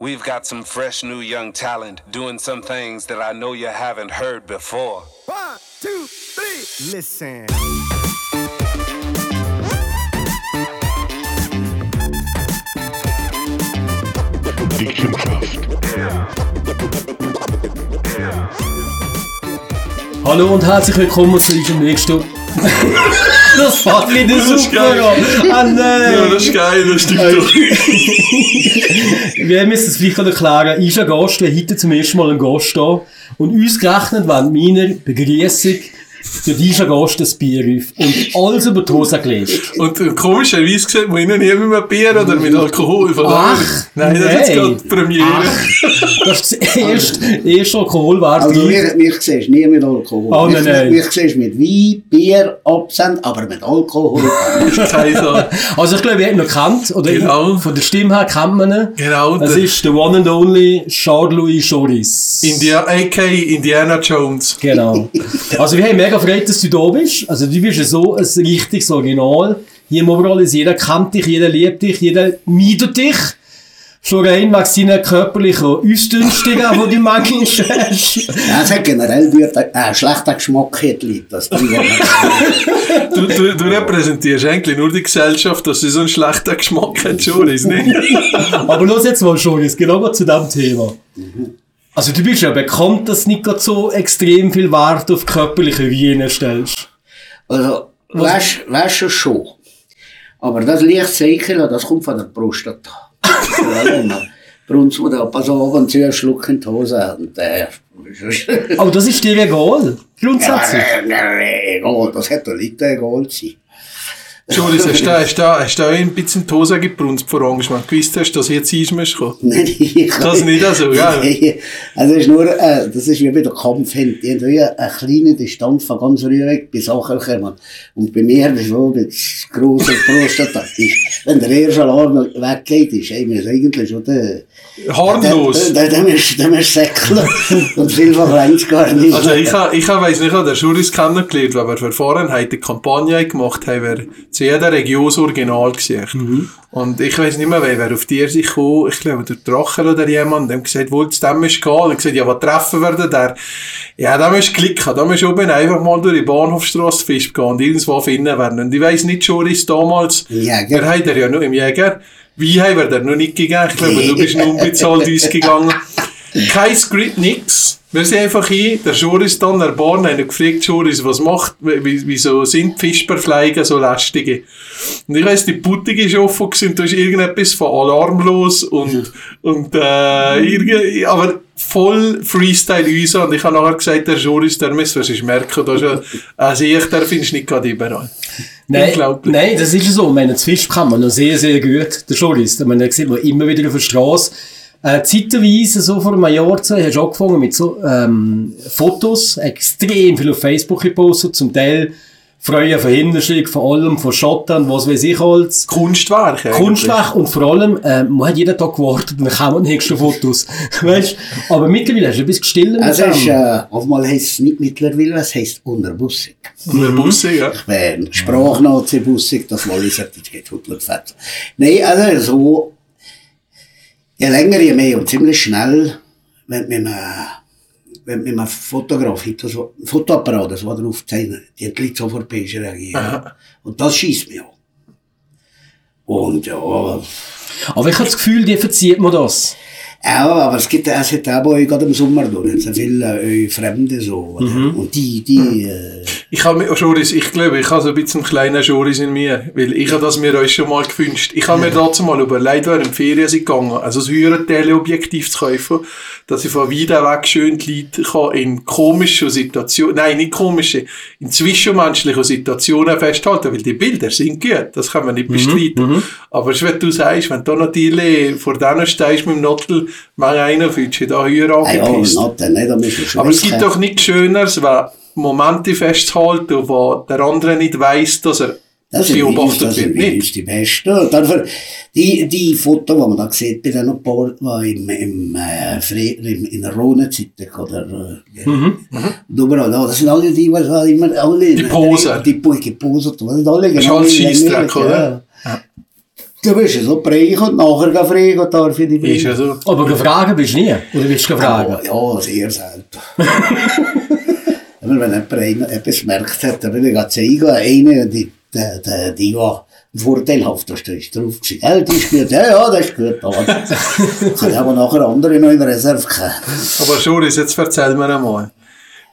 We've got some fresh new young talent doing some things that I know you haven't heard before. One, two, three. Listen. Hallo und herzlich willkommen zu unserem nächsten. ist super geil. an. Ah nein! Ja, das ist geil, das stimmt doch. Wir müssen es vielleicht erklären. Ich ein Gast, wir heute zum ersten Mal einen Gast da. Und uns gerechnet während meiner Begrüßung für diesen Gast das Bier auf. Und alles über die Hose gelegt. Und äh, komischerweise sieht man ihn nie mit einem Bier oder mit Alkohol. Von Ach, daher- nein, das ist jetzt nein. gerade die Premiere. Das ist das erste, erste Alkoholwert. Also mich, mich siehst du nie mit Alkohol. Oh, mich, nein, nein. mich siehst du mit Wein, Bier, Absent, aber mit Alkohol. Also ich glaube, ihr habt ihn noch kennt. Oder Genau. von der Stimme her kennt man ihn. Genau, Das ist der one and only Charles-Louis Joris. India, a.k.a. Indiana Jones. Genau. Also wir haben mega gefreut, dass du da bist. Also du bist ja so ein richtiges Original. Hier im Overall ist jeder kennt dich, jeder liebt dich, jeder meidet dich. Schon rein wegen seiner körperlichen Ausdünstungen, die du manchmal hast. Ja, es hat generell dort einen schlechten Geschmack, hat Leute. Das. Du, du, du repräsentierst eigentlich nur die Gesellschaft, dass sie so einen schlechten Geschmack hat, Joris, nicht? Aber los jetzt mal, Joris, genau zu diesem Thema. Also du bist ja bekannt, dass du nicht gerade so extrem viel Wert auf körperliche Hygiene stellst. Also, weißt du schon. Aber das Lichtzeichen, das kommt von der Prostata. Brunst man da, auf, und zu Schluck in die Hose. Und, äh, Aber das ist dir egal. Grundsätzlich. ja, egal, das hätte den Leuten egal sein. Joris, hast du, hast du, hast du ein bisschen die Hose gebrunst vor Angst, wenn du gewusst hast, dass jetzt Eis musst kommen? Nein, ich Das nicht so, gell? Nein, Also, es ist nur, äh, das ist wie bei der Kampfhand. Die haben wie eine kleine Distanz von ganz weg bis Sachen kommen. Und bei mir ist so, das grosse Prostata ist, wenn der erste Alarm weggeht, ist einem eigentlich schon der, Harmlos. der, der, musst- der musst säckeln. Und vielfach reicht's gar nicht. Also ich ich ha, weiss nicht, ich habe den Juris kennengelernt, weil wir für Fahrenheit eine Kampagne gemacht haben, zu jeder Region das Original gesehen. Und ich weiss nicht mehr, wer, wer auf die ist gekommen, ich glaube, der Drache oder jemand, dem gesagt, wo zu dem ist gehen, und gesagt, ja, was treffen wir denn der? Ja, da musst du klicken, da musst du oben einfach mal durch die Bahnhofstrasse fest gehen und irgendwo finden werden. Und ich weiss nicht, Juris damals, Jäger. der hat er ja noch im Jäger, wie haben wir der noch nicht gegangen? Ich glaube, du bist noch unbezahlt ausgegangen. Kein Skript, nix. Wir sind einfach hin, der Joris dann, der Bahn, haben gefragt, Joris, was macht, wie- wieso sind die Fischberfleigen so lästige? Und ich weiss, die Boutique ist offen gewesen, da ist irgendetwas von alarmlos und, und, äh, irgendwie, aber voll Freestyle uns und ich habe nachher gesagt, der Joris, der muss was merken, da ist ja, also ich, der findest nicht gerade überall. Nein, nein, das ist ja so. Ich meine, das Fisch kann man noch sehr, sehr gut. Der Joris, den sieht man immer wieder auf der Straße. Äh, zeitweise, so vor einem Jahr, zwei, hast du angefangen mit so, ähm, Fotos, extrem viel auf Facebook gepostet, zum Teil Freuen von Hinterschlag, von allem, von Schottern, was weiß ich alles. Kunstwerk eigentlich. Kunstwerk und vor allem, äh, man hat jeden Tag gewartet, dann kommen die nächsten Fotos. weißt Aber mittlerweile hast du ein bisschen gestillt. Es ist, äh, oftmals heisst es nicht mittlerweile, es heisst unterbussig. Busse, ja. Ich bin Sprachnazi-bussig, das Walliser, das geht hutlert fett. Nein, also so, je länger, je mehr und ziemlich schnell, wenn einem, wenn mit einem Fotograf, hat, das, ein Fotoapparat, das war drauf zeichnen, die hat die Leute sofort besser reagieren. Und das schießt mich an. Und ja, Aber ich habe das Gefühl, dir verzieht man das. Ja, aber es gibt, es hat auch bei euch gerade im Sommer durch, so viele äh, Fremde so, oder? Und die, die, äh, Ich habe mir, Joris, ich glaube, ich habe so ein bisschen einen kleinen Joris in mir, weil ich habe das mir euch schon mal gewünscht. Ich habe mir dazu mal überlegt, während im Ferien sind gegangen, also das höhere Teleobjektiv zu kaufen, dass ich von weit weg schön die Leute kann in komischen Situationen, nein, nicht komische, in zwischenmenschlichen Situationen festhalten, weil die Bilder sind gut, das kann man nicht bestreiten. Aber es wird du sagst, wenn du natürlich vor denen stehst mit dem Nottel, du dich da höher ja, angepisst. Wir schon Aber es gibt doch nichts Schöneres, wenn Momente festzuhalten, wo der andere nicht weiss, dass er Das beobachtet das wird. sind Nicht? die besten. Und dafür, die, die Fotos, die man da sieht, bei den paar, die im, im, äh, im, in der Rhone-Zeitung oder, äh, Mhm. überall, da, das sind alle die, was immer, alle, Die Poser. Die, die geposert, das sind alle ist genau alles die Scheissdreck, Länglichen, oder? ja. Du bist ja so breich und nachher gehen fragen und darf ich dich Ist ja so. Aber gefragt bist du nie? Oder willst du gefragt? Ja, ja, sehr selten. Immer wenn jemand etwas gemerkt hat, dann will ich gerade zeigen, eine, die, die, die, die war vorteilhafteste ist drauf gewesen. Ja, die ist gut, ja, ja, das ist gut. Aber kann aber nachher andere noch in der Reserve geben. Aber Joris, jetzt erzähl mir einmal.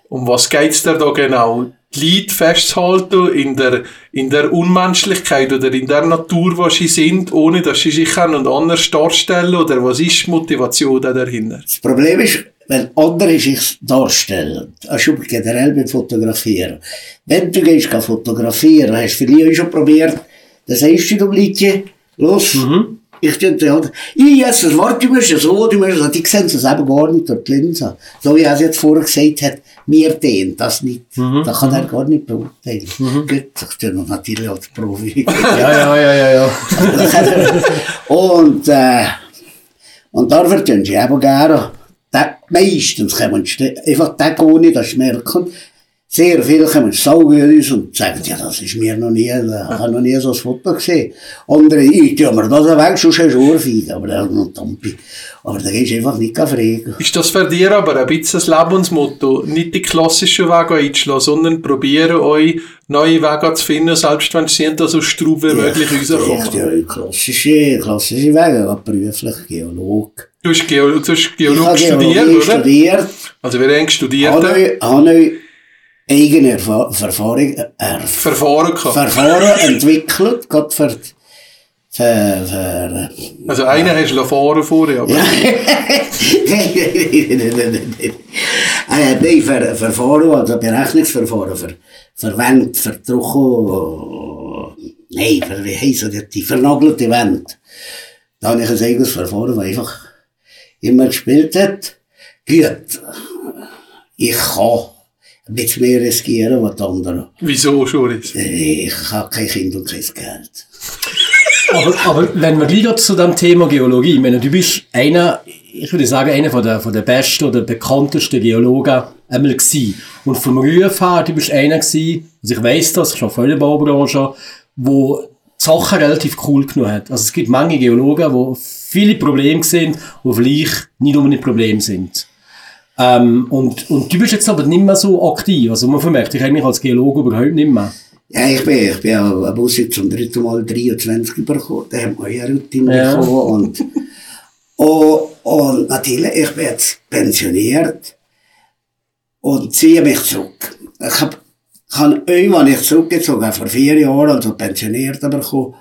Um was geht's dir da genau? Die Leute festzuhalten in der, in der Unmenschlichkeit oder in der Natur, was sie sind, ohne dass sie sich und anders darstellen? Oder was ist die Motivation da dahinter? Das Problem ist, wenn andere sich darstellen, also generell mit Fotografieren. Wenn du gehst geh fotografieren, hast du vielleicht schon probiert, das erste du Liedchen, los, ich tue ja, ich jetzt das Wort, du musst ja so, du musst so, die sehen es eben gar nicht durch die Linse. So wie er es jetzt vorher gesagt hat, mir den, das nicht, da kann er gar nicht beurteilen. Gut, ich tue noch natürlich als Profi. Ja, ja, ja, ja, ja. und, äh, und da verdienen sie eben gerne, meistens kommen sie einfach Tag ohne das merken. Sehr viele kommen saugen uns und sagen, ja, das ist mir noch nie, ich habe noch nie so ein Foto gesehen. Andere, ich tue mir das weg, sonst hast du Ohrfeige, aber das ist noch Tampi. Aber da gehst du einfach nicht fragen. Ist das für dich aber ein bisschen das Lebensmotto? Nicht die klassischen Wege einzuschlagen, sondern probieren, euch neue Wege zu finden, selbst wenn sie nicht so straub wie möglich Ich, rauskommen. ja, klassische, klassische Wege, aber beruflich Geolog. Du hast, Geo du hast Geolog studiert, Geologie oder? studiert, Also wir haben studiert, habe habe eigene Erfa- Verfahren gehabt. Verfahren entwickelt, gerade für, für, für Also einer hast du fahren vorher, aber ja. äh, nein, für Verfahren, also Berechnungsverfahren, für, für Wände, für Druck, nein, für, wie heissen die, die vernagelte Wand. Da habe ich ein eigenes Verfahren, das einfach immer gespielt hat. Gut, ich kann bisschen mehr riskieren als die anderen. wieso schon ist? Ich habe kein Kind und kein Geld. Aber, aber wenn wir gleich gerade zu dem Thema Geologie, ich meine, du bist einer, ich würde sagen, einer von der, von der besten oder bekanntesten Geologen einmal gewesen. Und vom Ruf her, du bist einer gewesen, also ich weiss das, schon von der Baubranche, wo die Sachen relativ cool genommen hat. Also es gibt manche Geologen, die viele Probleme sind, die vielleicht nicht unbedingt Probleme sind. Ähm, und, und du bist jetzt aber nicht mehr so aktiv. Also man vermerkt dich eigentlich als Geologe überhaupt nicht mehr. Ja, ich bin, ich bin am Bus zum dritten Mal 23 bekommen. Da haben wir ja eine Routine Ja. bekommen. Und, und, und natürlich, ich bin jetzt pensioniert und ziehe mich zurück. Ich hab, ich habe irgendwann ich zurückgezogen, vor vier Jahren, also pensioniert bekommen,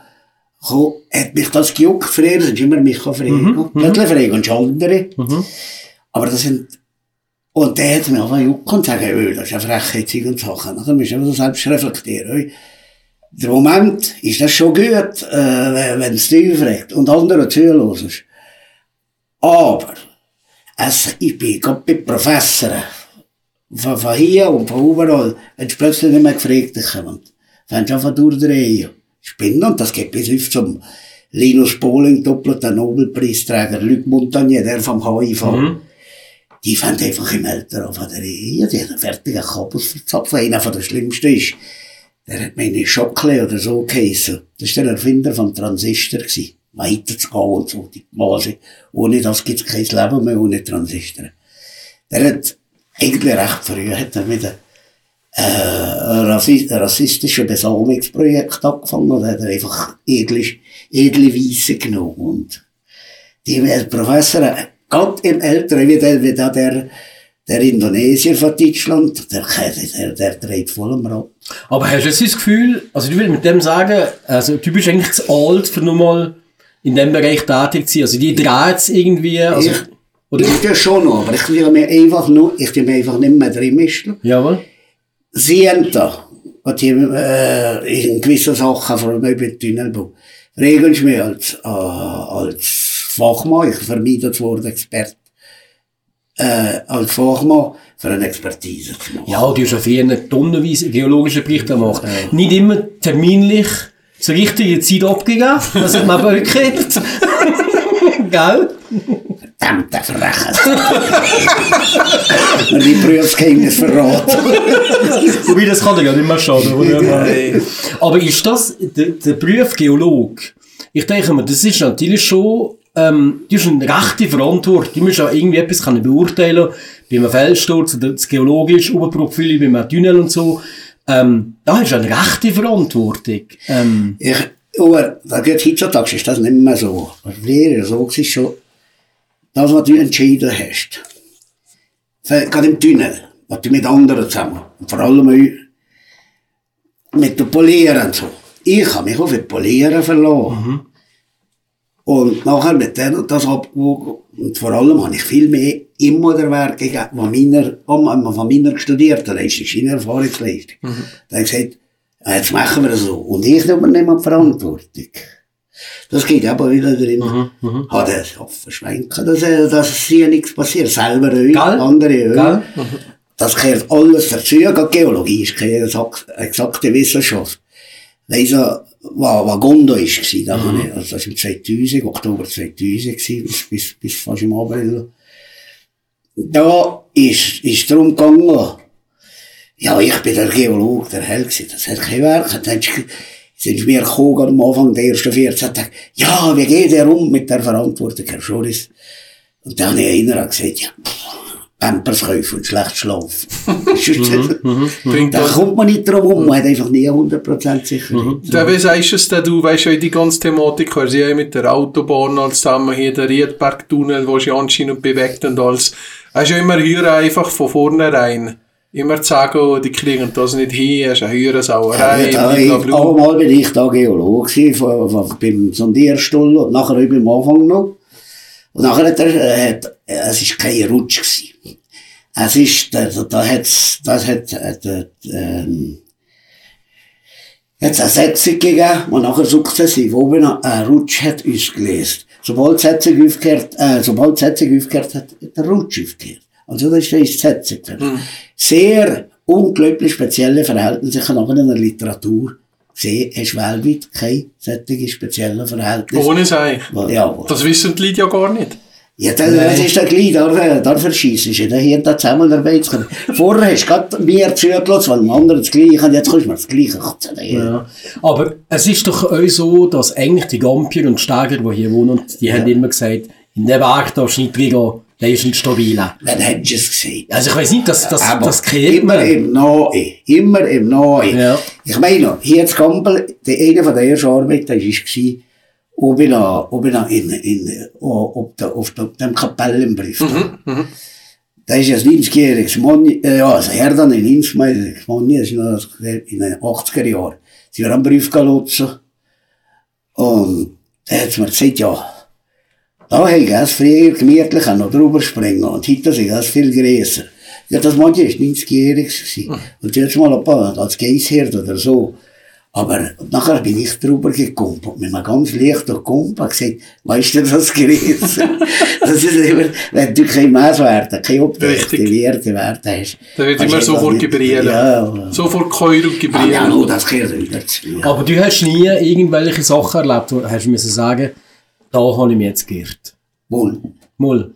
hat mich das gejuckt. Früher sind immer mich fragen. Plötzlich fragen und andere. Aber das sind, und der hat mich einfach juckt und sagt, hey, das ist eine Frechheit, und Sachen. Dann du einfach so selbst reflektieren. Der Moment ist das schon gut, äh, wenn es dich fragt und andere zuhören. Aber, es, ich bin gerade bei Professoren, von, von hier und von überall, wenn sie plötzlich nicht mehr gefragt kommen, fängst du an durchdrehen. Spinnen, und das geht bis auf zum Linus Pauling, doppelter Nobelpreisträger, Luc Montagnier, der vom HIV. Die fand einfach im Alter auf der Ehe, die hat einen fertigen Kabus verzapft. Einer von der schlimmsten ist, der hat meine Schockle oder so geheissen. Das ist der Erfinder vom Transistor gewesen. Weiter zu gehen und so, die Quasi. Ohne das gibt's kein Leben mehr ohne Transistor. Der hat eigentlich recht früh hat er mit einem äh, rassi rassistischen Besamungsprojekt angefangen und hat er einfach edle, edle Weisse genommen. Und die äh, Professor, gerade im Älteren, wie der, wie der, der, der Indonesier von Deutschland, der, der, der dreht voll am Rad. Aber hast du jetzt das Gefühl, also du willst mit dem sagen, also du bist eigentlich zu alt, für nur mal in dem Bereich tätig zu sein. Also die dreht es irgendwie, also, Ich- oder, Ich tue schon noch, aber ich will mir einfach nur, ich tue mir einfach nicht mehr drin mischen. jawohl. Sie haben da, was die, äh, in gewissen Sachen, vor allem über den Tunnelbau, regeln mich als, äh, als Fachmann, ich vermeide das Wort Experte, äh, als Fachmann für eine Expertise zu machen. Ja, du hast ja früher tonnenweise geologische Berichte gemacht. Nicht immer terminlich zur richtigen Zeit abgegeben, das hat man aber gekriegt. Gell? Verdammt, der Verrechen. Mir die Berufsgeheimnis verraten. Wobei, das kann dir ja nicht mehr schaden. oder? Aber ist das, der, der Beruf Geolog, ich denke mir, das ist natürlich schon, ähm, das ist eine rechte Verantwortung. Du musst auch irgendwie etwas können beurteilen, bei einem Felssturz oder das geologisch Oberprofil, bei einem Tunnel und so. Ähm, da du eine rechte Verantwortung. Ähm, Ich, aber da geht heutzutage ist das nicht mehr so. Früher so war schon, das, was du entschieden hast, gerade im Tunnel, was du mit anderen zusammen, und vor allem mit dem Polieren und so. Ich habe mich auf das Polieren verloren. Und nachher mit denen das abgewogen. Und vor allem habe ich viel mehr immer der Werk gegeben, was meiner, um, von meiner studierte Leistung, seine Erfahrungsleistung. Da habe ich gesagt, jetzt machen wir das so. Und ich übernehme die Verantwortung. Das geht aber wieder drin. Hat er es verschwenken, dass, er- dass hier nichts passiert. Selber Gell? andere auch. Gell? Das gehört alles dazu. Geologie ist keine exak- exakte Wissenschaft. Weiss ja, was, was Gondo ist, gewesen, da habe ich, also das war im 2000, Oktober 2000 gewesen, bis, bis, bis fast im April. Da ist, ist darum gegangen, ja, ich bin der Geologe, der Held gewesen, das hat kein Werk. Dann sind mir gekommen, am Anfang der ersten 14 Tage, ja, wie geht er um mit der Verantwortung, Herr Schoris? Und dann habe ich erinnert gesagt, ja, pff, Pampers kaufen und schlecht schlafen. Bringt Da das, kommt man nicht drum rum, man hat einfach nie 100% Sicherheit. da, wie sagst du es denn, du weißt ja die ganze Thematik, sie ja mit der Autobahn als zusammen hier der Riedbergtunnel, wo sich anscheinend bewegt und alles. Hast ja immer hier einfach von vornherein. Immer zu sagen, oh, die kriegen das nicht hin, hast eine höhere Sauerei, Ja, da, blablabla. einmal bin ich da Geolog gewesen, von, von, beim Sondierstuhl und nachher beim Anfang noch. Und nachher hat äh, hat, es ist kein Rutsch gewesen. Es ist, da, da, da hat's, das hat, hat ähm, hat's eine Setzung gegeben, und nachher sukzessiv oben ein Rutsch hat uns gelesen. Sobald die Setzung aufgehört, äh, sobald die Setzung aufgehört hat, hat der Rutsch aufgehört. Also das ist die Setzung. Sehr unglaublich spezielle Verhältnisse. Nachher in der Literatur gesehen, hast weltweit keine solche speziellen Verhältnisse. Ohne Seich. Ja, Das wissen die Leute ja gar nicht. ja, das, das ist der gleich, da, da verschießt du da hier da Zusammenarbeit. Vorher hast du gerade mir zugelassen, weil ein anderer das Gleiche und jetzt kannst du mir das Gleiche. Ja. Aber es ist doch auch so, dass eigentlich die Gampier und Steiger, die hier wohnen, die haben immer gesagt, in den Berg darfst du nicht reingehen, der ist nicht stabil. Dann hättest du es gesehen. Also ich weiß nicht, das, das, Aber das kennt immer man. im Nahe. Immer im Nahe. Ja. Ich meine, hier in Gampel, der, eine von der ersten Arbeiten war, war, oben, an- oben an- in, in, auf, der, auf, der, auf dem Kapellenbrief. Mhm, Da ist ja ein 90-jähriges Mann, äh, ja, also Herr dann in Innsmeier, Mann, das ist noch in den 80er Jahren. Sie waren am Brief gelutzen. Und da hat mir gesagt, ja, da habe ich es früher gemütlich auch noch drüber springen. Und heute sind es viel grösser. Ja, das Mann ist 90-jährig gewesen. Und jetzt mal ein paar, als Geisherd oder so. Aber nachher bin ich drüber gekommen, mit einem ganz leichten Kump, und gesagt, weißt du, das gewesen? das ist immer, wenn du keine Messwerte, keine objektive Richtig. Werte, hast. Da wird immer sofort das gebrielt. Ja, Sofort Keur und Ah, gebrielt. ja, nur das gehört wieder zu. Aber du hast nie irgendwelche Sachen erlebt, wo hast du müssen sagen, da habe ich mich jetzt geirrt. Wohl. Mal.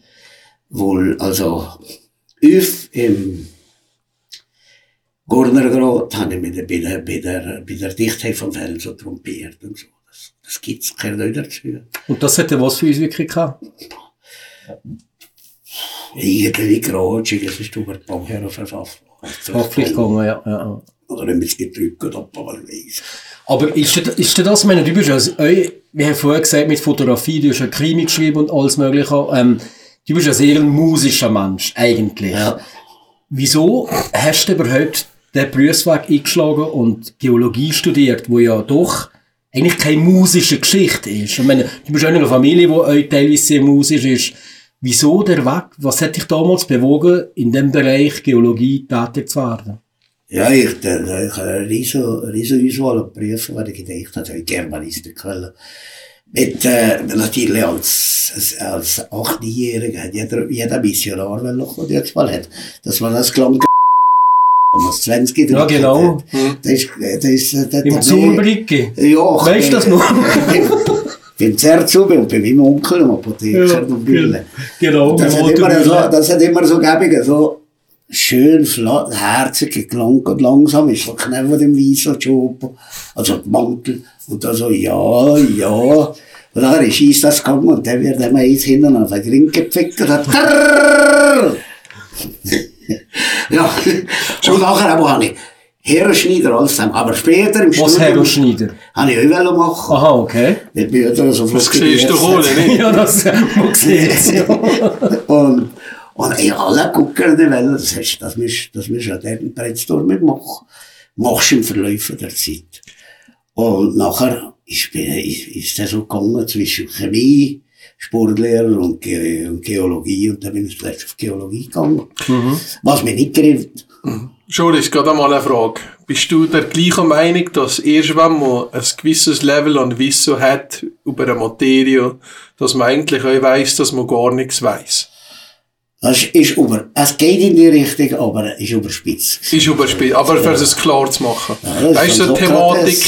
wohl, also, auf im Gurnergrad habe ich mit der, bei, der, bei, der, bei der Dichtheit vom Felsen trompiert und so. Das, das gibt's, gehört auch dazu. Und das hätte was für uns wirklich gehabt? Irgendwie Gratschig, es ist über die Baumherren verfasst. Haftpflicht gegangen, ja, ja. ja. Oder man es gedrückt hat, aber weiss. Aber ist ist das, meine, du bist also, wir haben vorher gesagt, mit Fotografie, du hast eine Krimi geschrieben und alles mögliche, ähm, du bist ein sehr musischer Mensch, eigentlich. Ja. Wieso hast du überhaupt den Berufsweg eingeschlagen und Geologie studiert, wo ja doch eigentlich keine musische Geschichte ist? Ich meine, du bist auch in einer Familie, die euch teilweise sehr musisch ist. Wieso der Weg? Was hat dich damals bewogen, in dem Bereich Geologie tätig zu werden? Ja, ich, da, da, ich habe eine riesen, riesen Auswahl an Berufen, die ich gedacht habe, ich Germanistik wollen. Mit, äh, natürlich als, als, als Achtjähriger hat jeder, jeder Missionar wollen, der jetzt mal hat. Das war das gelangt, um das 20 Ja, genau. Das ist, das ist, das, das, Im Zurbricke. Ja. Weißt du das noch? Beim Zerzube und bei meinem Onkel, am Apotheker Ja, und Bülle. Genau, Das im hat, immer so, das hat immer so gegeben, so, schön, fla- herzig, lang und langsam ist Knöpfe dem weißen Job, also der Mantel, und dann so, ja, ja. Und dann ist uns das gegangen und dann wird ihm eins hinten auf den Ring gepfickt und hat. Ja, und nachher habe ich Herrenschneider alles zusammen. Aber später im Was Studium Herr Schneider? habe ich auch machen. Aha, okay. Die Brüder so Das siehst du ohne, nicht? ja, das, man sieht's, ja. Und, und ey, alle gucken die Welle, das heißt, das musst, das musst du an diesem Bretstor mitmachen. Machst im Verlauf der Zeit. Und nachher ist, ist, ist das so gegangen zwischen Chemie, Sportlehrer und, Ge und Geologie. Und dann bin ich zuletzt auf Geologie gegangen. Was mir nicht geredet. Schon ist gerade einmal eine Frage. Bist du der gleichen Meinung, dass erst wenn man ein gewisses Level an Wissen hat über eine Materie, dass man eigentlich auch weiss, dass man gar nichts weiss? Das ist über, es geht in die Richtung, aber es ist überspitzt. Ist überspielt. Aber für es klar zu machen. Ja, das ist von Thematik.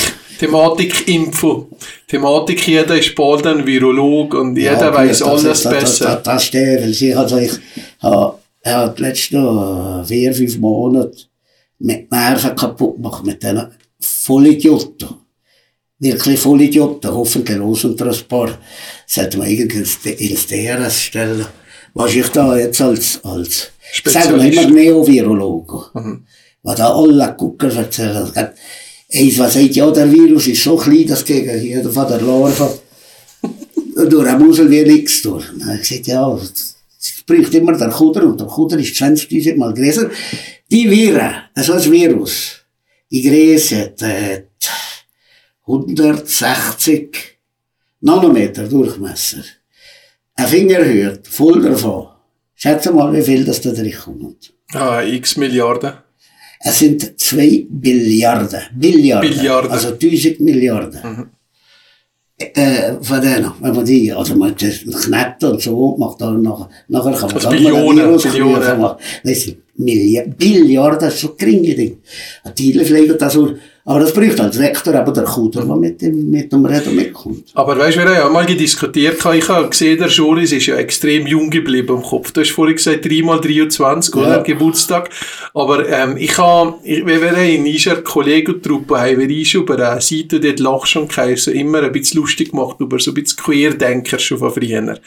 Thematik Info. Thematik, jeder ist bald ein Virolog und jeder Ja, weiss gut, alles das, das, besser. Das, das, stimmt, weil sie also ich habe hab die letzten vier, fünf Monate mit Nerven kaputt gemacht, mit diesen Vollidioten. Wirklich Vollidioten, hoffentlich losen ein paar. Sollte man irgendwie ins DRS stellen. Was ich da jetzt als, als, sagen wir immer Neovirologe. Was da alle gucken erzählen. Eins, was sagt, ja, der Virus ist so klein, dass gegen hier von der Larve durch eine Musel wie nichts durch. Dann habe ich gesagt, ja, es bricht immer der Kuder und der Kuder ist 20.000 Mal größer. Die Viren, also das Virus, die Größe hat äh, 160 Nanometer Durchmesser. Ein Fingerhöhe, voll davon. Schätze mal, wie viel das da drin kommt. Ah, x Milliarden. Es sind zwei Billiarden. Billiarden. Billiarden. Also 1000 Milliarden. Äh, von denen, wenn man die, also man das knackt und so, macht dann nachher, nachher kann man Also Billionen, Billionen. Das sind Milliarden, Billiarden, das ist so geringe Ding. Ein Teil fliegen das so, aber das braucht als Rektor aber der Kuder, der mit dem, mit dem Reden mitkommt. Aber weißt du, wir haben ja mal diskutiert, ich habe gesehen, der Joris ist ja extrem jung geblieben im Kopf. Du hast vorhin gesagt, 3 mal 23, oder? Ja. Geburtstag. Aber, ähm, ich habe, ich, wir haben in Niger Kollegentruppe, haben wir uns über eine Seite, dort lachst und so immer ein bisschen lustig gemacht, über so ein bisschen Queerdenker schon von früher.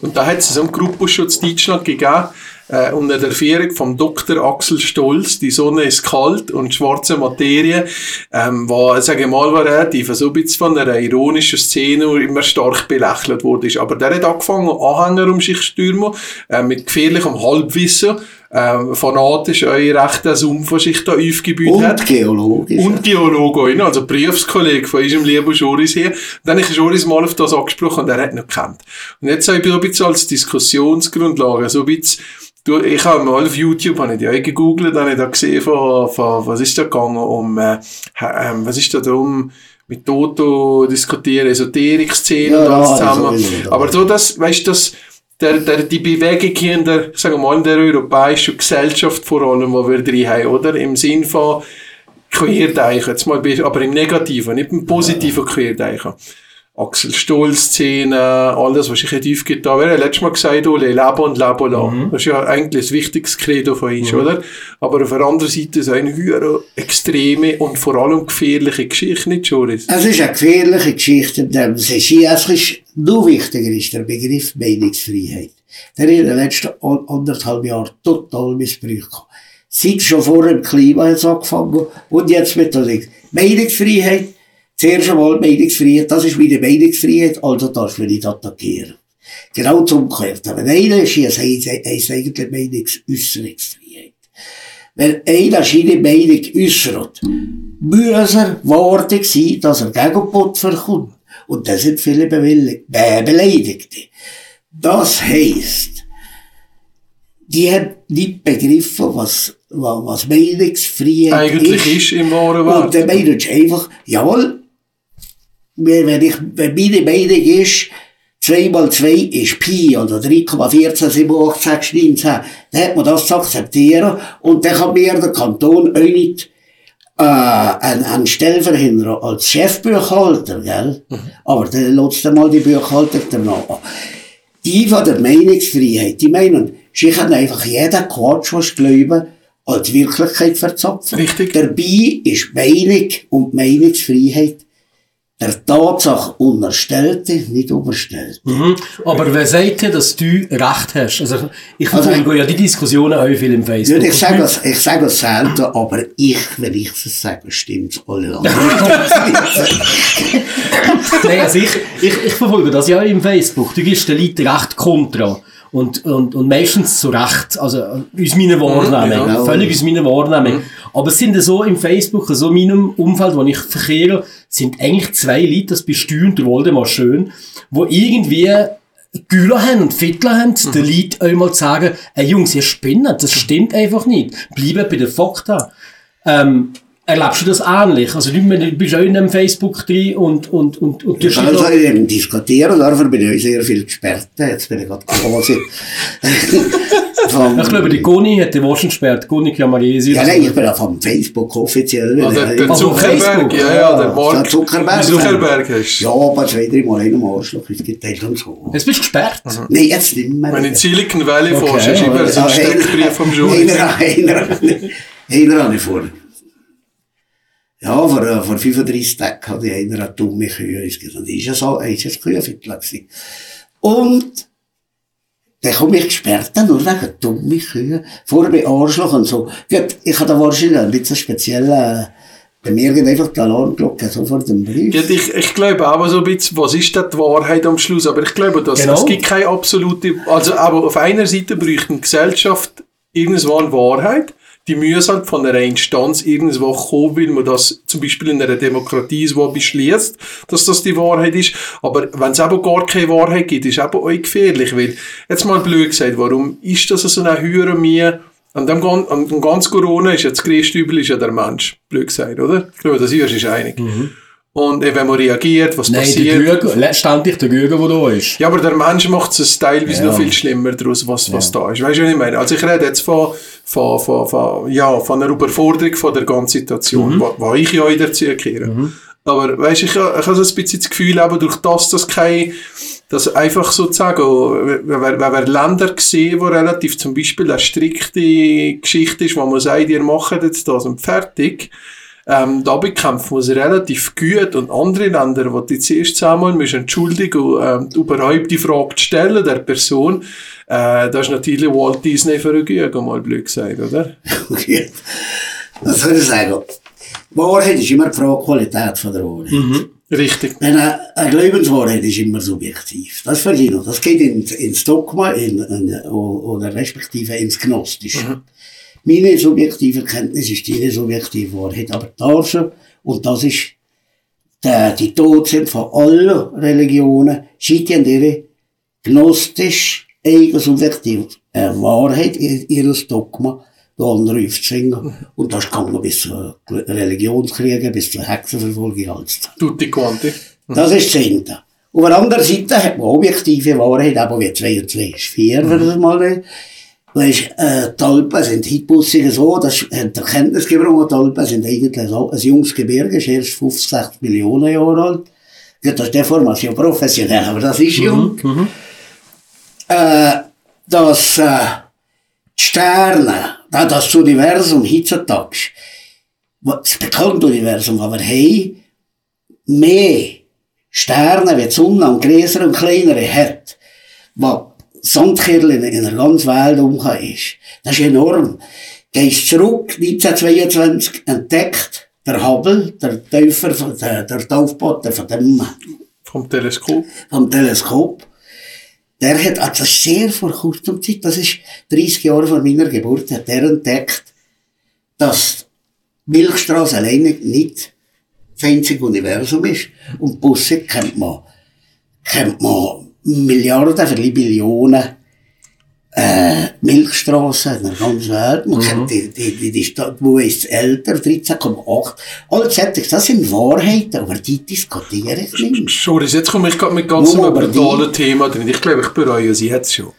Und da hat es so einen Gruppenschutz Deutschland gegeben, äh, unter der Führung vom Dr. Axel Stolz, die Sonne ist kalt und schwarze Materie, ähm, war, sage ich mal, war relativ so ein bisschen von einer ironischen Szene immer stark belächelt wurde. Aber der hat angefangen, Anhänger um sich zu stürmen, äh, mit gefährlichem Halbwissen, äh, fanatisch euer rechter Sumpf, was sich da aufgebaut hat. Und geologisch. Und Geologe, auch, also Berufskollege von unserem lieben Joris her. Dann habe ich Joris mal auf das angesprochen und er hat ihn noch gekannt. Und jetzt habe ich ein bisschen als Diskussionsgrundlage, so ein bisschen, du, ich habe mal auf YouTube, habe ich die auch gegoogelt, habe ich da gesehen von, von, was ist da gegangen, um, äh, ähm, was ist da da um, mit Toto diskutieren, Esoterik-Szene Ja, und alles ja, zusammen. ja. Aber so das, weißt du, das, der, der, die Bewegung hier in der, sagen wir mal, in der europäischen Gesellschaft vor allem, wo wir drin haben, oder? Im Sinn von Queerdeichen, jetzt mal, be- aber im Negativen, nicht im positiven Queerdeichen. Axel Stoll-Szene, alles, was ich hier aufgetan habe. Er hat letztes Mal gesagt, Ole, leben und leben lassen. Das ist ja eigentlich ein wichtiges Credo von uns, oder? Aber auf der anderen Seite ist es eine höhere, extreme und vor allem gefährliche Geschichte, nicht, Joris? Es ist eine gefährliche Geschichte, denn es ist es ist, noch wichtiger ist der Begriff Meinungsfreiheit. Der ist in den letzten an- anderthalb Jahren total missbraucht. Seit schon vor dem Klima hat es angefangen und jetzt mit der Links. Meinungsfreiheit, zuerst einmal Meinungsfreiheit, das ist meine Meinungsfreiheit, also darfst du mich nicht attackieren. Genau das Umgekehrte. Wenn einer ist, heisst eigentlich Meinungsäußerungsfreiheit. Wenn einer seine Meinung äußert, muss er wartig sein, dass er Gegenpott verkommt. Und das sind viele Bewillig äh, Beleidigte. Das heisst, die haben nicht begriffen, was, was, was Meinungsfreiheit Eigentlich ist im wahren Und Wert. dann meinen sie einfach, jawohl, wenn, ich, wenn meine Meinung ist, 2 mal 2 ist Pi oder 3,1478619, dann hat man das zu akzeptieren und dann kann mir der Kanton auch nicht äh, einen, einen Stellvertreter als Chefbuchhalter, gell? Aber dann lässt mal die Buchhaltung danach an. Die von der Meinungsfreiheit, die meinen, sie können einfach jeden Quatsch, was sie glauben, als Wirklichkeit verzapfen. Richtig. Dabei ist Meinung und Meinungsfreiheit der Tatsache unterstellte, nicht überstellte. Mhm. Aber wer sagt dir, dass du Recht hast? Also, ich Also- verfolge ja die Diskussionen auch viel im Ja, Facebook. ich sage es, ich sage es selten, aber ich, wenn ich es sage, stimmt's alle anderen. Nein, also ich, ich, ich verfolge das ja auch im Facebook. Du gibst den Leuten recht kontra. Und, und, und meistens zu Recht. Also, aus meiner Wahrnehmung. ja. Völlig aus meiner Wahrnehmung. Aber es sind so im Facebook, so in meinem Umfeld, wo ich verkehre, sind eigentlich zwei Leute, das und der Woldemar schön, wo irgendwie Güler haben und Fittler haben, den Leuten einmal zu sagen, ey Jungs, ihr spinnt, das stimmt einfach nicht. Bleibt bei den Fakten. Ähm, erlebst du das ähnlich? Also du, du bist auch in einem Facebook drin und, und, und, und du Ich kann also eben diskutieren, dafür bin ich sehr viel gesperrt. Jetzt bin ich gerade quasi. Ich glaube, die Goni hat den Waschen gesperrt. Goni Chiamaresi. ja, nein, ich bin auch vom Facebook offiziell. Ah, der, der Zuckerberg, Facebook, ja, ja, der Der Mark Zuckerberg. Zuckerberg ist. Ja, aber zwei, drei Mal in einem Arschloch ist geteilt und so. Jetzt bist du gesperrt. Nein, jetzt nicht mehr. Wenn du in Silicon Valley Okay, fährst, ist immer so ein Steckbrief vom Journalist. Einer, einer, einer habe ich vor. Ja, vor, äh, vor 35 Tagen hatte ich einer eine dumme Kühe. Gesagt, ist ja so, ist das Kühenviertel gewesen. Und, dann komme ich gesperrt, nur wegen dumme Kühe. Vorher bei Arschloch und so. Gut, ich hatte wahrscheinlich ein bisschen speziell, äh, bei mir geht einfach die Alarmglocke sofort im Brief. Ja, ich, ich glaube auch so ein bisschen, was ist denn die Wahrheit am Schluss? Aber ich glaube, dass, Genau. es gibt keine absolute, also aber auf einer Seite bräuchte eine Gesellschaft irgendwann Wahrheit, die muss halt von einer Instanz irgendwo kommen, weil man das zum Beispiel in einer Demokratie so beschließt, dass das die Wahrheit ist. Aber wenn es aber gar keine Wahrheit gibt, ist aber auch gefährlich, weil, jetzt mal blöd gesagt, warum ist das so eine höhere mir an dem, an dem ganz Corona ist ja das größte Übel ist ja der Mensch, blöd gesagt, oder? Ich glaube, das ist einig. Und äh, wenn man reagiert, was Nein, passiert. der Güger, letztendlich der Güger, der da ist. Ja, aber der Mensch macht es teilweise Ja. noch viel schlimmer daraus, was, was da ist. Weißt du, was ich meine? Also ich rede jetzt von, von, von, von, ja, von einer Überforderung von der ganzen Situation, wo, wo ich ja auch dazu kehre. Aber weißt du, ich, ich habe so ein bisschen das Gefühl, eben durch das, dass kein, dass einfach sozusagen, wenn wir, wenn wir Länder sehen, wo relativ zum Beispiel eine strikte Geschichte ist, wo man sagt, ihr macht jetzt das und fertig, ähm, da bekämpfen wir es relativ gut und andere Länder, wo die zuerst einmal müssen entschuldigen und ähm, überhaupt die Frage stellen der Person, äh, das ist natürlich Walt Disney für eine Güge, mal blöd gesagt, oder? Okay. Was soll ich sagen? Wahrheit ist immer die Frage Qualität von der Wahrheit. Richtig. Wenn eine, eine Glaubenswahrheit ist immer subjektiv. Das verstehe ich noch. Das geht ins, ins Dogma in, in, oder respektive ins Gnostische. Meine subjektive Kenntnis ist deine subjektive Wahrheit. Aber das, und das ist der, die Todsinn von allen Religionen, scheint ja ihre gnostisch, eigen subjektive äh, Wahrheit, ihr, ihres Dogma, da andere aufzwingen. Und das kann man bis zu Religionskriegen, bis zur Hexenverfolgung alles. Tutti quanti. Das ist das eine. Auf der anderen Seite hat man objektive Wahrheit, aber wie 2 und 2 ist 4, wenn das mal nicht. Weisst, äh, die Alpen sind Hitbussige so, das haben die Erkenntnisgeber, die Alpen sind eigentlich so, ein junges Gebirge, ist erst 50, 60 Millionen Jahre alt. Gut, das ist Deformation professionell, aber das ist jung. Äh, dass, äh, die Sterne, da- das Universum heutzutage, das bekannte Universum, wir haben, mehr Sterne wie die Sonne und größere und kleinere hat, was Sandkirchen in, der ganzen Welt umgekommen ist. Das ist enorm. Gehst zurück, 1922, entdeckt der Hubble, der Täufer, von- der, der Taufbote von dem, Vom Teleskop. vom Teleskop. Der hat, also sehr vor kurzer Zeit, das ist 30 Jahre vor meiner Geburt, hat der entdeckt, dass die Milchstraße alleine nicht das einzige Universum ist. Und Busse kennt man, kennt man Milliarden, vielleicht Billionen, äh, Milchstraßen in der ganzen Welt. Man kennt die, die, die, die Stadt, wo ist älter, 13,8. Alles solches, das sind Wahrheiten, aber die diskutiere ich nicht. Schoris, jetzt komme ich gerade mit ganz einem brutalen Thema drin. Ich glaube, ich bereue sie jetzt schon.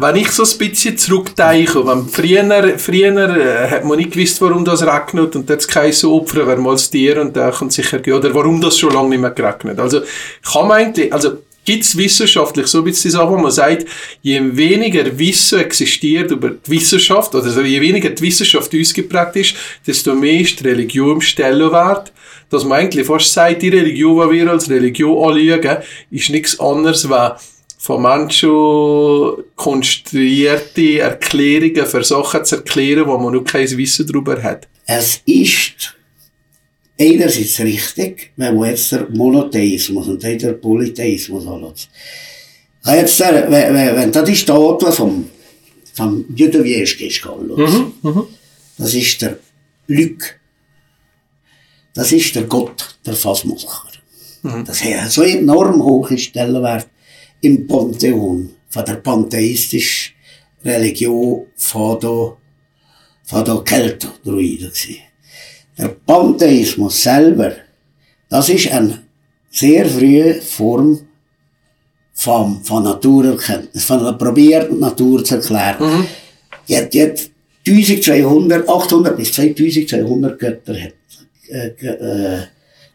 Wenn ich so ein bisschen zurückdenke, wenn früher, früher äh, hat man nicht gewusst, warum das regnet und jetzt kein so Opfer, wer mal das Tier und der kann sicher gehen, oder warum das schon lange nicht mehr geregnet. Also, kann man eigentlich, also, gibt es wissenschaftlich so ein bisschen die Sache, wo man sagt, je weniger Wissen existiert über die Wissenschaft, oder je weniger die Wissenschaft ausgeprägt ist, desto mehr ist die Religion im Stellenwert, dass man eigentlich fast sagt, die Religion, die wir als Religion anschauen, ist nichts anderes als von Menschen konstruierte Erklärungen für Sachen zu erklären, wo man noch kein Wissen darüber hat. Es ist einerseits richtig, wenn man jetzt der Monotheismus und dann der Polytheismus. Kann Jetzt der, wenn, wenn, wenn da die Statue vom, vom Judowiecki anschaut, das ist der Lüg. Das ist der Gott, der Fassmacher. Das hat so enorm hohe Stellenwert im Pantheon von der pantheistischen Religion von der, von der Kelterdruiden gewesen. Der Pantheismus selber, das ist eine sehr frühe Form von, von Naturerkenntnis, von einer probierten Natur zu erklären. Hat, die hat 1200, 800 bis 2200 Götter hat, äh, äh,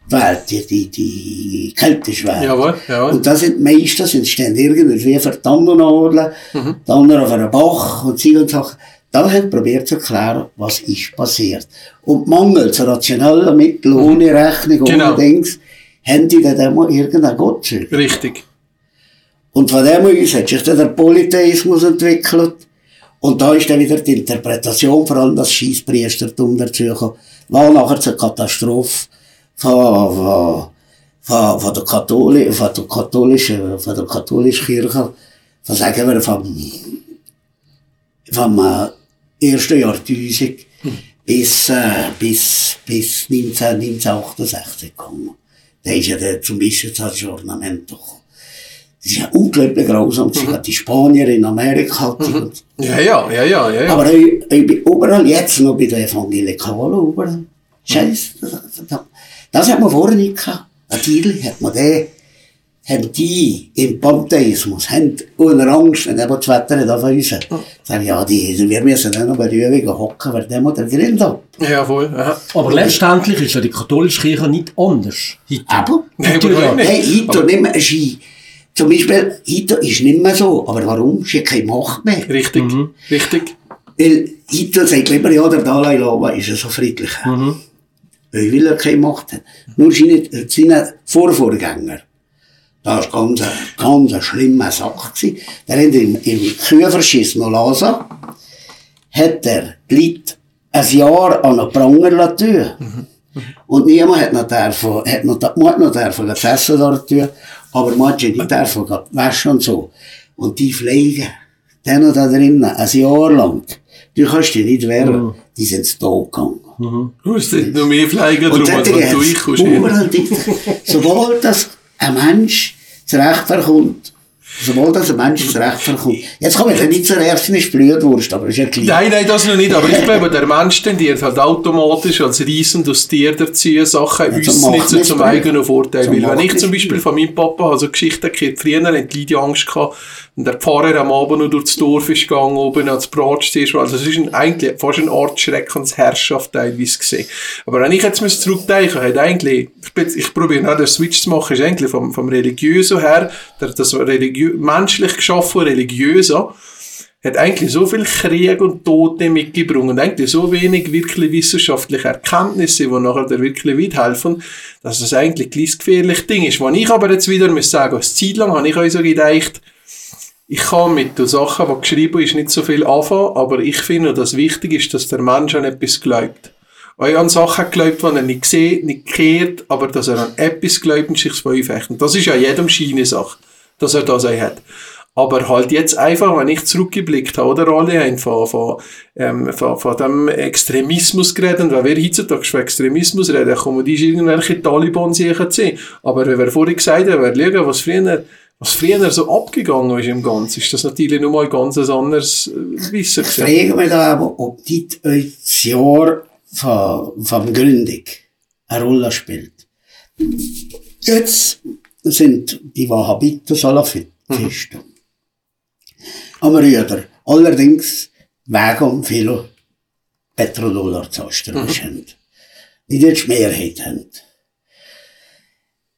gewählt, die, die, die keltische Welt. Jawohl, jawohl. Und das sind meistens, sind stehen irgendwie die Tannenadler, Mhm. anderen auf einem Bach und sie und Sachen. Da hat probiert zu erklären, was ist passiert. Und mangels rationeller Mittel, ohne Rechnung, ohne Mhm. Genau. Dings, haben die dann immer irgendeinen Gott. Richtig. Und von dem aus hat sich dann der Polytheismus entwickelt. Und da ist dann wieder die Interpretation, vor allem das Scheisspriestertum dazugekommen, war nachher zur Katastrophe von, von, von, von, der Katholi von der katholischen, von der katholischen Kirche, von sagen wir, vom, vom äh, ersten Jahrtausend bis, äh, bis, bis 19, 1968 gekommen. Da ist ja der, zum Beispiel das Ornamento gekommen. Das ist ja unglaublich grausam. Mhm. Die Spanier in Amerika. Die, Ja, ja, ja, ja, ja. ja. Aber ich, ich bin überall, jetzt noch bei den Evangelikalen, überall. Scheiße, das, das, das hat man vorher nicht gehabt. Natürlich hat man den, haben die im Pantheismus, haben ohne Angst, wenn eben das Wetter nicht auf uns sagen, ja, die, wir müssen dann noch bei der Übung hocken, weil der muss der Grind ab. ja, voll. Ja. Aber letztendlich ist ja die katholische Kirche nicht anders. Heute. Aber, Nein, Natürlich überhaupt nicht. hey, Hito nicht mehr, ist, zum Beispiel, Hito ist nicht mehr so, aber warum? Ist ja keine Macht mehr. Richtig, richtig. Weil Hitler sagt lieber, ja, der Dalai Lama ist ja so friedlich. Weil will er keine Macht hat. Nur seine, seine Vorvorgänger. Das war ganz, ganz ein schlimmer Sache. gewesen. Der hat im, im Kühlverschiss Lasa, hat er die Leute ein Jahr an einen Pranger lassen tun. Und niemand hat noch dürfen, hat noch, hat noch dürfen das Essen dort tun, aber man hat schon nicht dürfen waschen und so. Und die Pflege, die noch da drinnen, ein Jahr lang, du kannst dich nicht wehren, die sind zu Tod gegangen. Du musst nicht noch mehr fliegen, Und darum, als du einkommst. Sobald das ein Mensch zurecht verkommt, sobald das ein Mensch zurecht verkommt, jetzt kommen wir nicht zur ersten ist Blutwurst, aber ist ja gleich. Nein, nein, das noch nicht. Aber ich glaube, der Mensch tendiert halt automatisch als reissend aus Tier dazu, Sachen Ja, uns nicht so zum eigenen Vorteil. Zum Weil wenn ich zum. Beispiel von meinem Papa also Geschichten gehört, früher hat Lydia Angst gehabt, und der Pfarrer am Abend noch durchs Dorf ist gegangen, oben ans Bratstisch, also es ist ein, eigentlich fast eine Art Schreckensherrschaft teilweise gesehen. Aber wenn ich jetzt muss zurückdenken, hat eigentlich, ich, ich probiere noch den Switch zu machen, ist eigentlich vom, vom Religiösen her, der, das religiö menschlich geschaffen religiöser, hat eigentlich so viel Krieg und Tote mitgebracht und eigentlich so wenig wirklich wissenschaftliche Erkenntnisse, die nachher dir wirklich mithelfen, dass das eigentlich ein gefährliches Ding ist. Wenn ich aber jetzt wieder muss sagen, eine Zeit lang habe ich euch so gedacht, ich kann mit den Sachen, die geschrieben ist, nicht so viel anfangen, aber ich finde, dass wichtig ist, dass der Mensch an etwas glaubt. Weil an Sachen glaubt, die er nicht sieht, nicht kehrt, aber dass er an etwas glaubt und sich von einfecht. Und das ist ja jedem Schiene Sache, dass er das auch hat. Aber halt jetzt einfach, wenn ich zurückgeblickt habe, oder alle haben von, von, ähm, von, von dem Extremismus geredet, und wenn wir heutzutage von Extremismus reden, kommen die irgendwelche Taliban sicher sehen. Aber wenn wir vorhin gesagt haben, wir schauen, was früher, was früher so abgegangen ist im Ganzen, ist das natürlich nochmal ganz ein anderes äh, Wissen gewesen. frage mich da aber, ob euch das Jahr von, von Gründung eine Rolle spielt. Jetzt sind die Wahhabiten Salafisten. Am Rüder. Allerdings wegen viel Petrodollar zu Ostern haben. Die jetzt die Mehrheit haben.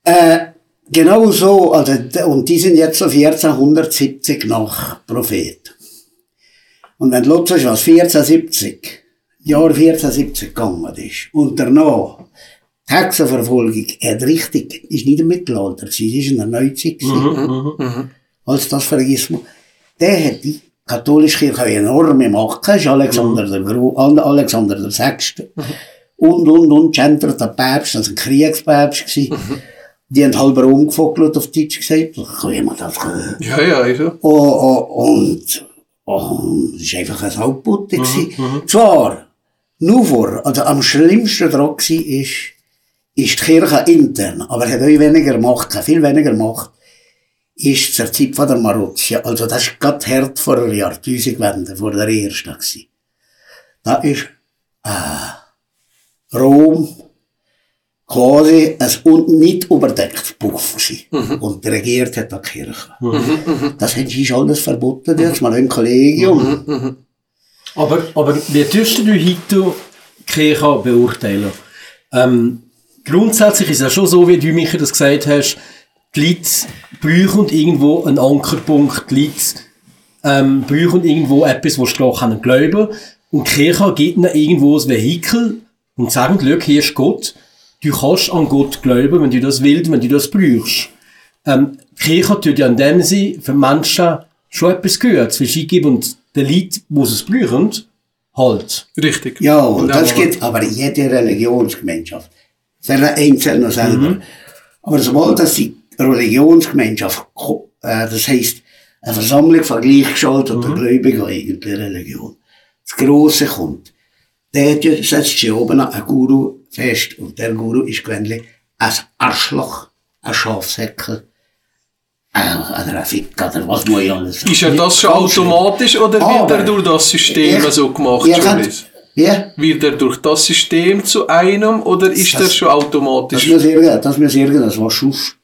Äh, Genau so, also, und die sind jetzt so 1470 nach Prophet. Und wenn du schaust, was 1470, Jahr 1470 gegangen ist, und danach, Hexenverfolgung hat richtig, ist nicht im Mittelalter die ist in der Neuzeit gewesen. Als das vergisst man. Der hat die katholische Kirche enorme Macht ist Alexander der Gro Al- Alexander der Sechste. Und, und, und, Genter der Päpst, also ein Kriegspäpst gewesen. Die haben halb rumgefogelt auf Deutsch gesagt. Kann man das können? Ja, ja, ist so. Oh, oh, und, und es war einfach ein Hauptbutte. Mhm, Zwar, nur vor, also am schlimmsten dran war, ist, die Kirche intern, aber hat auch weniger Macht, gehabt, viel weniger Macht, ist zur Zeit von der Marozia, also das ist gerade hart vor der Jahrtausendwende, vor der ersten gewesen. Da ist, äh, Rom, quasi ein nicht überdecktes Puff gewesen. Und regiert hat die Kirche. Das haben sie alles verboten, jetzt mal im Kollegium. Aber, aber wie tust du heute die Kirche beurteilen? Ähm, grundsätzlich ist es ja schon so, wie du, Michael, das gesagt hast, die Leute brauchen irgendwo einen Ankerpunkt, die Leute ähm, brauchen irgendwo etwas, wo sie daran glauben können. Und die Kirche gibt ihnen irgendwo ein Vehikel und sagen, schau, hier ist Gott. Du kannst an Gott glauben, wenn du das willst, wenn du das brauchst. Ähm, die Kirche tut ja in dem Sinne für Menschen schon etwas Gutes, weil sie geben und den Leuten, die es brauchen, halt. Richtig. Ja, und das gibt aber jede Religionsgemeinschaft. Für Einzelne selber. Aber sobald das die Religionsgemeinschaft, äh, das heisst, eine Versammlung von gleichgeschalteter Gläubigen eigentlich Religion, das Grosse kommt, der setzt sich oben einen Guru fest und der Guru ist gewöhnlich ein Arschloch, ein Schafsäckel, oder ein Fick, oder was muss ich alles sagen. Ist er das schon automatisch oder wird er durch das System Ich- so gemacht? Juris? Ja, Wird er durch das System zu einem oder ist Das- er schon das automatisch muss irgend, das muss irgendwas, was schufft.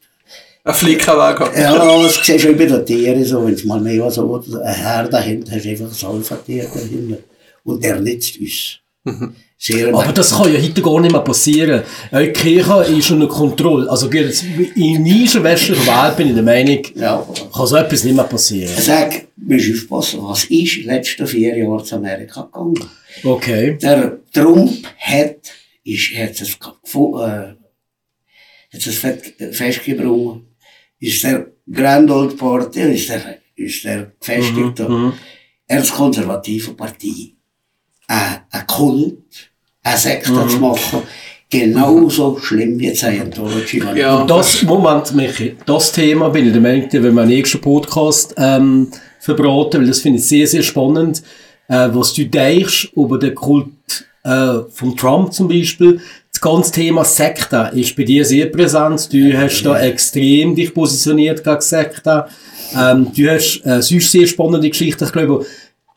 ein Flicken weg? hat? Ja, das siehst du bei den Tieren so, wenn es mal mehr so ein Herr dahinter hast, du einfach ein Salvatier dahinter. Und der nützt uns. Sehr Aber das kann ja heute gar nicht mehr passieren. Ja, Die Kirche ist unter Kontrolle. Also in dieser westlichen Welt bin ich der Meinung, Ja. kann so etwas nicht mehr passieren. Sag, musst du aufpassen, was ist in den letzten vier Jahren zu Amerika gegangen? Okay. Der Trump hat, ist, hat es, äh, hat es festgebrungen, ist der Grand Old Party, ist der, ist der gefestigt, da. er ist konservative Partei. Ein, ein Kult, ein Sektor zu machen, genauso schlimm wie Scientology. Ja. Das, Moment, Michi, das Thema bin ich der Meinung, den wir nächsten Podcast ähm, verbraten, weil das finde ich sehr, sehr spannend, äh, was du denkst über den Kult äh, von Trump zum Beispiel. Das ganze Thema Sekte ist bei dir sehr präsent. Du hast da extrem dich positioniert gegen Sekte. Ähm, du hast äh, sonst sehr spannende Geschichten. Ich glaube,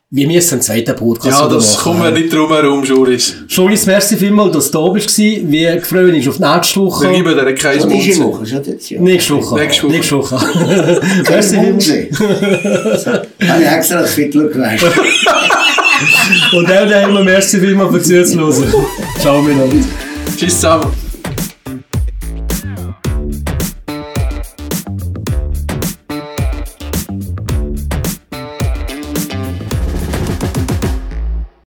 wir müssen einen zweiten Podcast Ja, das machen. kommen wir nicht drum herum, Juris. Schoris, merci vielmals, dass du da bist. Wir freuen uns auf nächste Woche. Wir geben dir kein Und diese Munzen. Woche, schon jetzt, ja. Nächste Woche. Nächste Woche. Nächste Woche. Merci Mund vielmals. Habe ich extra das Viertel gewählt. Und auch da haben wir merci vielmals für Zuhören. Ciao miteinander. Tschüss zusammen.